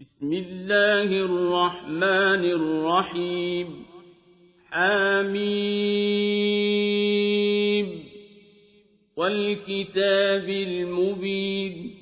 بسم الله الرحمن الرحيم. حميم. والكتاب المبين.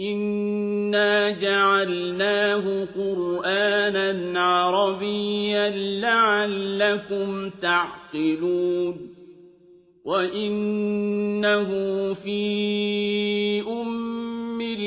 إنا جعلناه قرآنا عربيا لعلكم تعقلون. وإنه في أم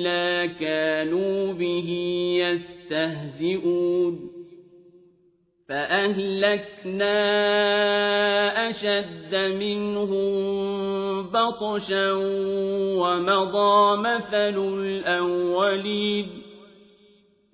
إلا كانوا به يستهزئون فأهلكنا أشد منهم بطشا ومضى مثل الأولين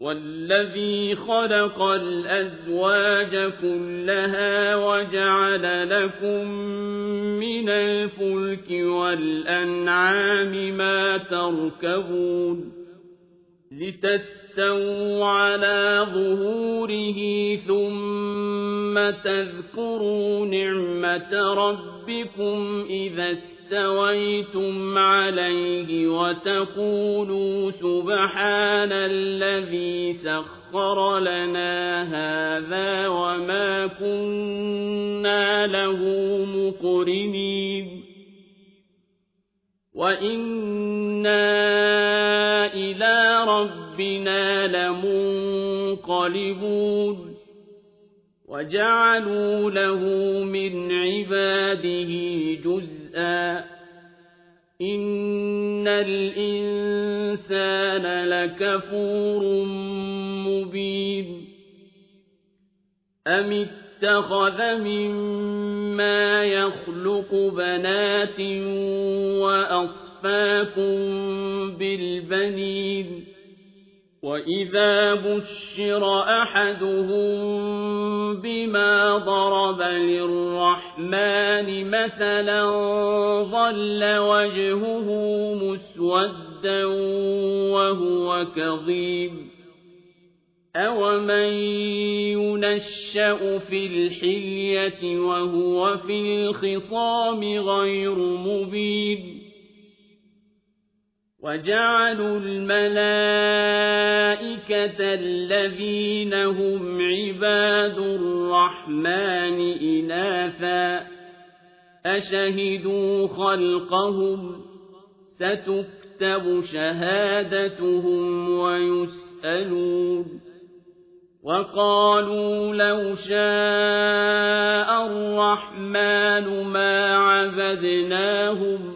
والذي خلق الأزواج كلها وجعل لكم من الفلك والأنعام ما تركبون لتستووا على ظهوره ثم تذكروا نعمة ربكم إذا استويتم عليه وتقولوا سبحان الذي سخر لنا هذا وما كنا له مقرنين. وإنا إلى ربنا لمنقلبون. وجعلوا له من عباده جزءا إن الإنسان لكفور مبين أم اتخذ مما يخلق بنات وأصفاكم بالبنين وإذا بشر أحدهم بما ضرب للرحمن مثلا ظل وجهه مسودا وهو كظيم أومن ينشأ في الحلية وهو في الخصام غير مبين وجعلوا الملائكة الذين هم عباد الرحمن إناثا أشهدوا خلقهم ستكتب شهادتهم ويسألون وقالوا لو شاء الرحمن ما عبدناهم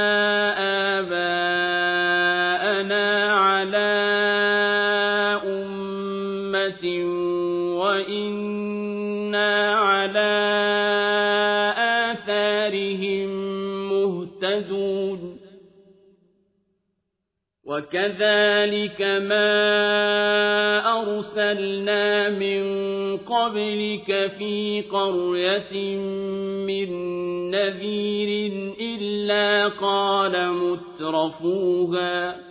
وإنا على آثارهم مهتدون وكذلك ما أرسلنا من قبلك في قرية من نذير إلا قال مترفوها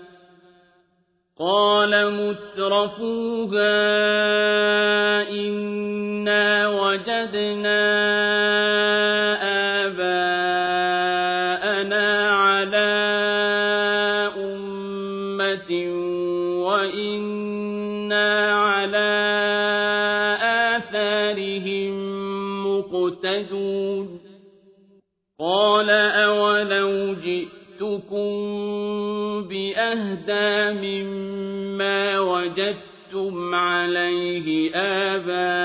قال مترفوها إنا وجدنا آباءنا على أمة وإنا على آثارهم مقتدون. قال أولو جئتكم بأهدى وجدتم عليه آباءكم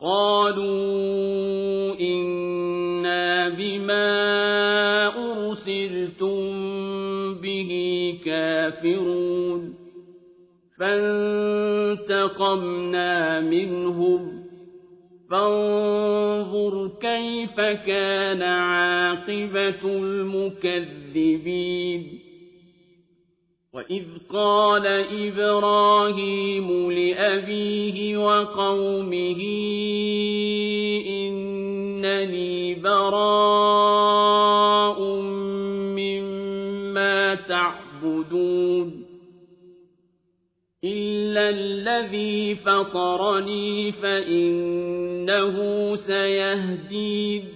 قالوا إنا بما أرسلتم به كافرون فانتقمنا منهم فانظر كيف كان عاقبة المكذبين وإذ قال إبراهيم لأبيه وقومه إنني براء مما تعبدون إلا الذي فطرني فإنه سيهدين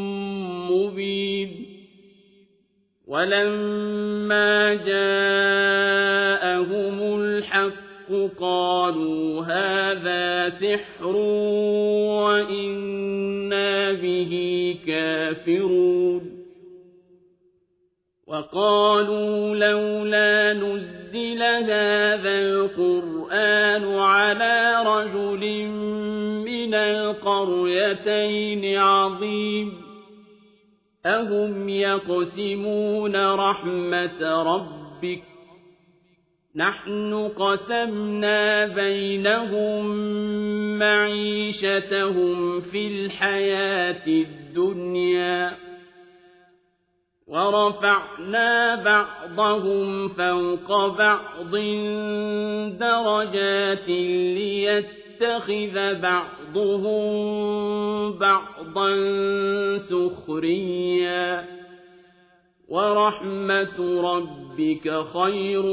ولما جاءهم الحق قالوا هذا سحر وإنا به كافرون وقالوا لولا نزل هذا القرآن على رجل من القريتين عظيم أهم يقسمون رحمة ربك؟ نحن قسمنا بينهم معيشتهم في الحياة الدنيا ورفعنا بعضهم فوق بعض درجات ليتخذ بعضهم بعضا سخريا. ورحمة ربك خير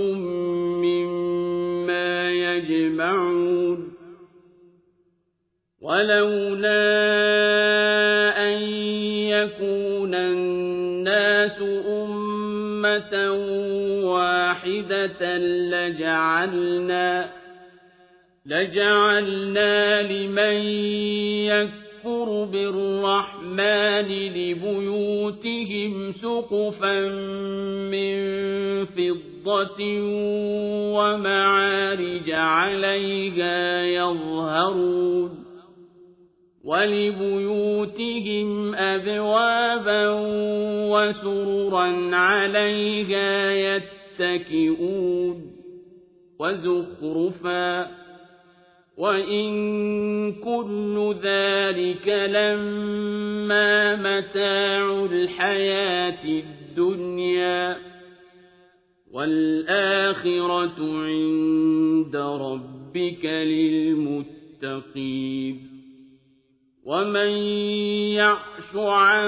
مما يجمعون. ولولا أن يكون الناس أمة واحدة لجعلنا لجعلنا لمن يكفر بالرحمن لبيوتهم سقفا من فضة ومعارج عليها يظهرون ولبيوتهم أبوابا وسررا عليها يتكئون وزخرفا وإن كل ذلك لما متاع الحياة الدنيا والآخرة عند ربك للمتقين ومن يعش عن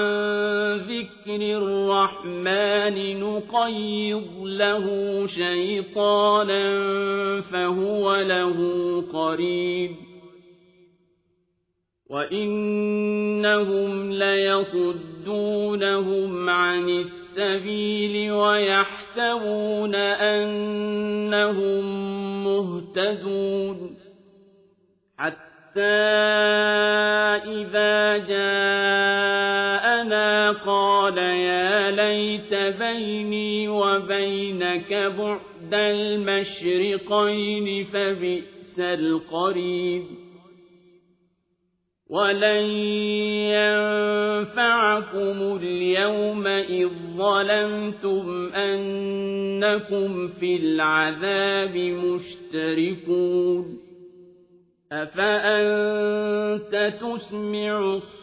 ذكر الرحمن نقيض له شيطانا فهو له قريب. وإنهم ليصدونهم عن السبيل ويحسبون أنهم مهتدون. حتى إذا جاءنا فقال يا ليت بيني وبينك بعد المشرقين فبئس القريب ولن ينفعكم اليوم إذ ظلمتم أنكم في العذاب مشتركون أفأنت تسمع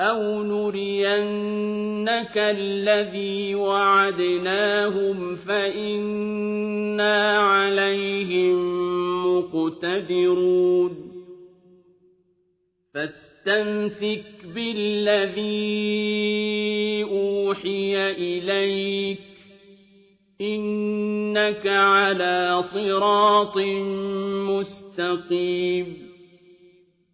أَوْ نُرِيَنَّكَ الَّذِي وَعَدْنَاهُمْ فَإِنَّا عَلَيْهِم مُّقْتَدِرُونَ فَاسْتَمْسِكْ بِالَّذِي أُوحِيَ إِلَيْكَ ۖ إِنَّكَ عَلَىٰ صِرَاطٍ مُّسْتَقِيمٍ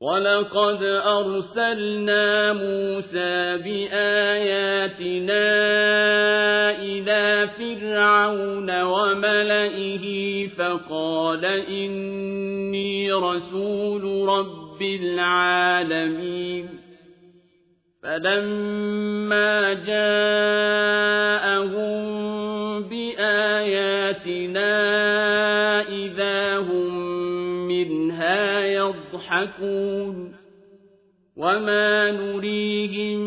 وَلَقَدْ أَرْسَلْنَا مُوسَىٰ بِآيَاتِنَا إِلَىٰ فِرْعَوْنَ وَمَلَئِهِ فَقَالَ إِنِّي رَسُولُ رَبِّ الْعَالَمِينَ فَلَمَّا جَاءَهُم يَضْحَكُونَ وَمَا نُرِيهِم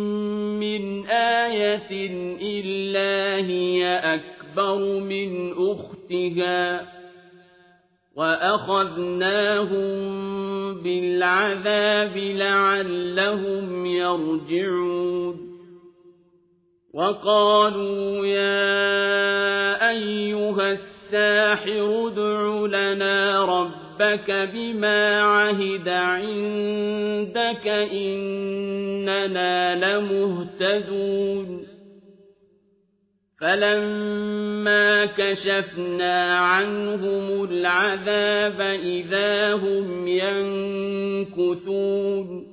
مِّنْ آيَةٍ إِلَّا هِيَ أَكْبَرُ مِنْ أُخْتِهَا وَأَخَذْنَاهُم بِالْعَذَابِ لَعَلَّهُمْ يَرْجِعُونَ وَقَالُوا يَا أَيُّهَ السَّاحِرُ ادْعُ لَنَا رَبَّكَ بِمَا عَهِدَ عِندَكَ إِنَّنَا لَمُهْتَدُونَ. فَلَمَّا كَشَفْنَا عَنْهُمُ الْعَذَابَ إِذَا هُمْ يَنكُثُونَ.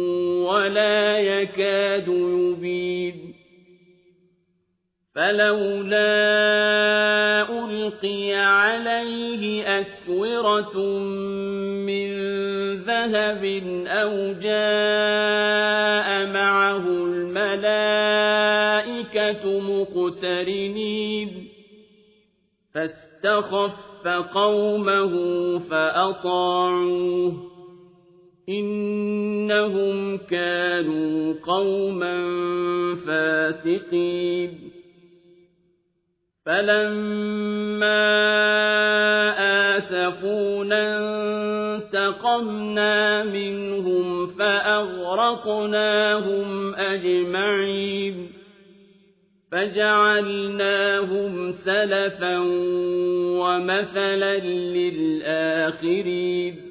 وَلَا يَكَادُ يُبِينُ. فَلَوْلَا أُلْقِيَ عَلَيْهِ أَسْوِرَةٌ مِّن ذَهَبٍ أَوْ جَاءَ مَعَهُ الْمَلَائِكَةُ مُقْتَرِنِينَ. فَاسْتَخَفَّ قَوْمَهُ فَأَطَاعُوهُ ۚ. إِنَّهُمْ كَانُوا قَوْمًا فَاسِقِينَ فَلَمَّا آسَفُونَا انتَقَمْنَا مِنْهُمْ فَأَغْرَقْنَاهُمْ أَجْمَعِينَ فَجَعَلْنَاهُمْ سَلَفًا وَمَثَلًا لِّلْآخِرِينَ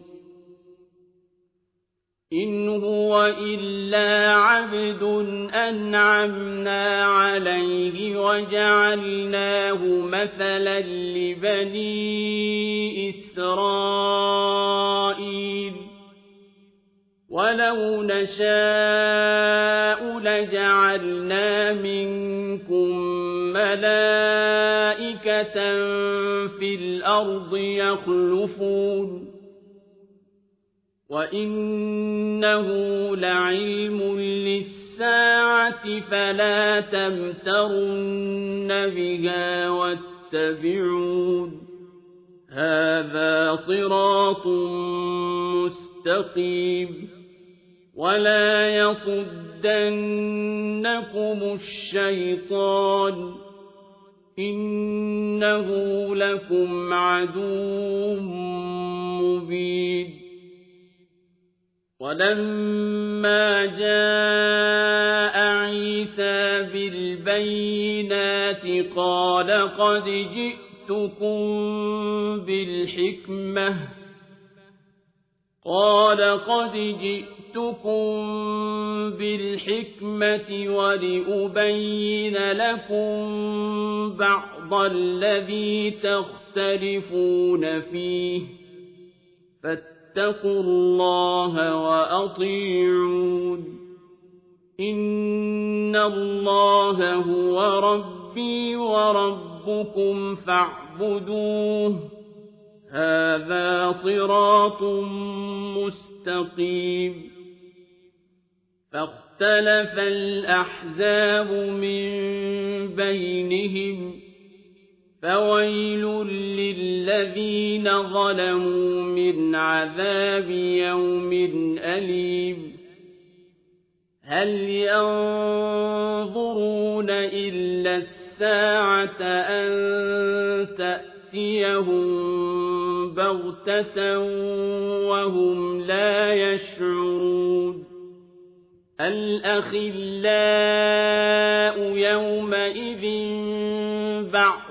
إِنْ هُوَ إِلَّا عَبْدٌ أَنْعَمْنَا عَلَيْهِ وَجَعَلْنَاهُ مَثَلًا لِّبَنِي إِسْرَائِيلَ وَلَوْ نَشَاءُ لَجَعَلْنَا مِنكُم مَّلَائِكَةً فِي الْأَرْضِ يَخْلُفُونَ وَإِنَّهُ لَعِلْمٌ لِّلسَّاعَةِ فَلَا تَمْتَرُنَّ بِهَا وَاتَّبِعُونِ هَٰذَا صِرَاطٌ مُّسْتَقِيمٌ وَلَا يَصُدَّنَّكُمُ الشَّيْطَانُ ۖ إِنَّهُ لَكُمْ عَدُوٌّ وَلَمَّا جَاءَ عِيسَىٰ بِالْبَيِّنَاتِ قَالَ قَدْ جِئْتُكُم بِالْحِكْمَةِ. قَالَ قَدْ جِئْتُكُم بِالْحِكْمَةِ وَلِأُبَيِّنَ لَكُم بَعْضَ الَّذِي تَخْتَلِفُونَ فِيهِ. فَاتَّقُوا اللَّهَ وَأَطِيعُونِ. إِنَّ اللَّهَ هُوَ رَبِّي وَرَبُّكُمْ فَاعْبُدُوهُ ۚ. هَٰذَا صِرَاطٌ مُّسْتَقِيمٌ. فَاخْتَلَفَ الْأَحْزَابُ مِن بَيْنِهِمْ ۖ. فَوَيْلٌ لِّلَّذِينَ ظَلَمُوا مِنْ عَذَابِ يَوْمٍ أَلِيمٍ هَلْ يَنظُرُونَ إِلَّا السَّاعَةَ أَن تَأْتِيَهُم بَغْتَةً وَهُمْ لَا يَشْعُرُونَ الْأَخِلَّاءُ يَوْمَئِذٍ بَعْضُهُمْ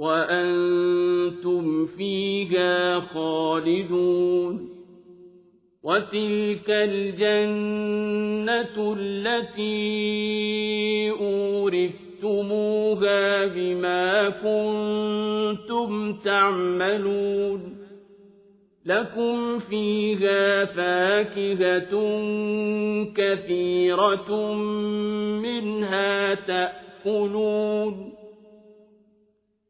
وَأَنتُمْ فِيهَا خَالِدُونَ وَتِلْكَ الْجَنَّةُ الَّتِي أُورِثْتُمُوهَا بِمَا كُنتُمْ تَعْمَلُونَ لَكُمْ فِيهَا فَاكِهَةٌ كَثِيرَةٌ مِّنْهَا تَأْكُلُونَ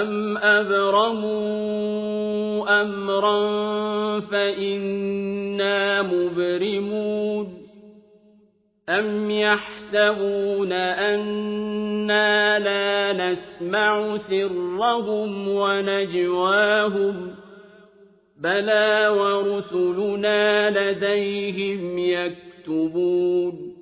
أَمْ أَبْرَمُوا أَمْرًا فَإِنَّا مُبْرِمُونَ أَمْ يَحْسَبُونَ أنا لا نسمع سرهم ونجواهم بلى ورسلنا لديهم يكتبون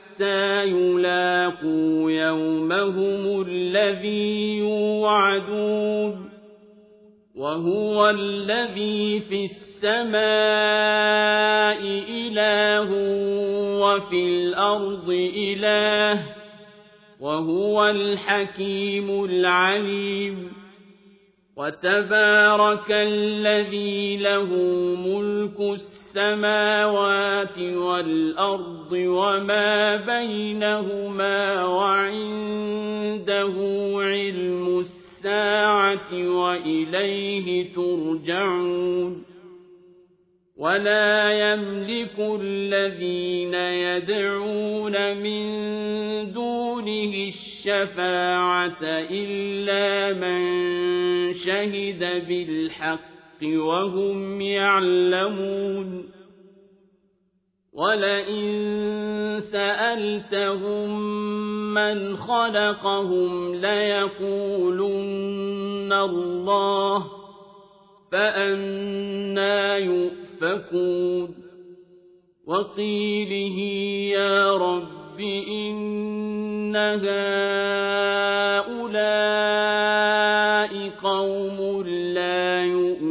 يلاقوا يومهم الذي يوعدون وهو الذي في السماء إله وفي الأرض إله وهو الحكيم العليم وتبارك الذي له ملك والأرض وما بينهما وعنده علم الساعة وإليه ترجعون ولا يملك الذين يدعون من دونه الشفاعة إلا من شهد بالحق وهم يعلمون. ولئن سألتهم من خلقهم ليقولن الله فأنا يؤفكون. وقيله يا رب إن هؤلاء قوم لا يؤمنون.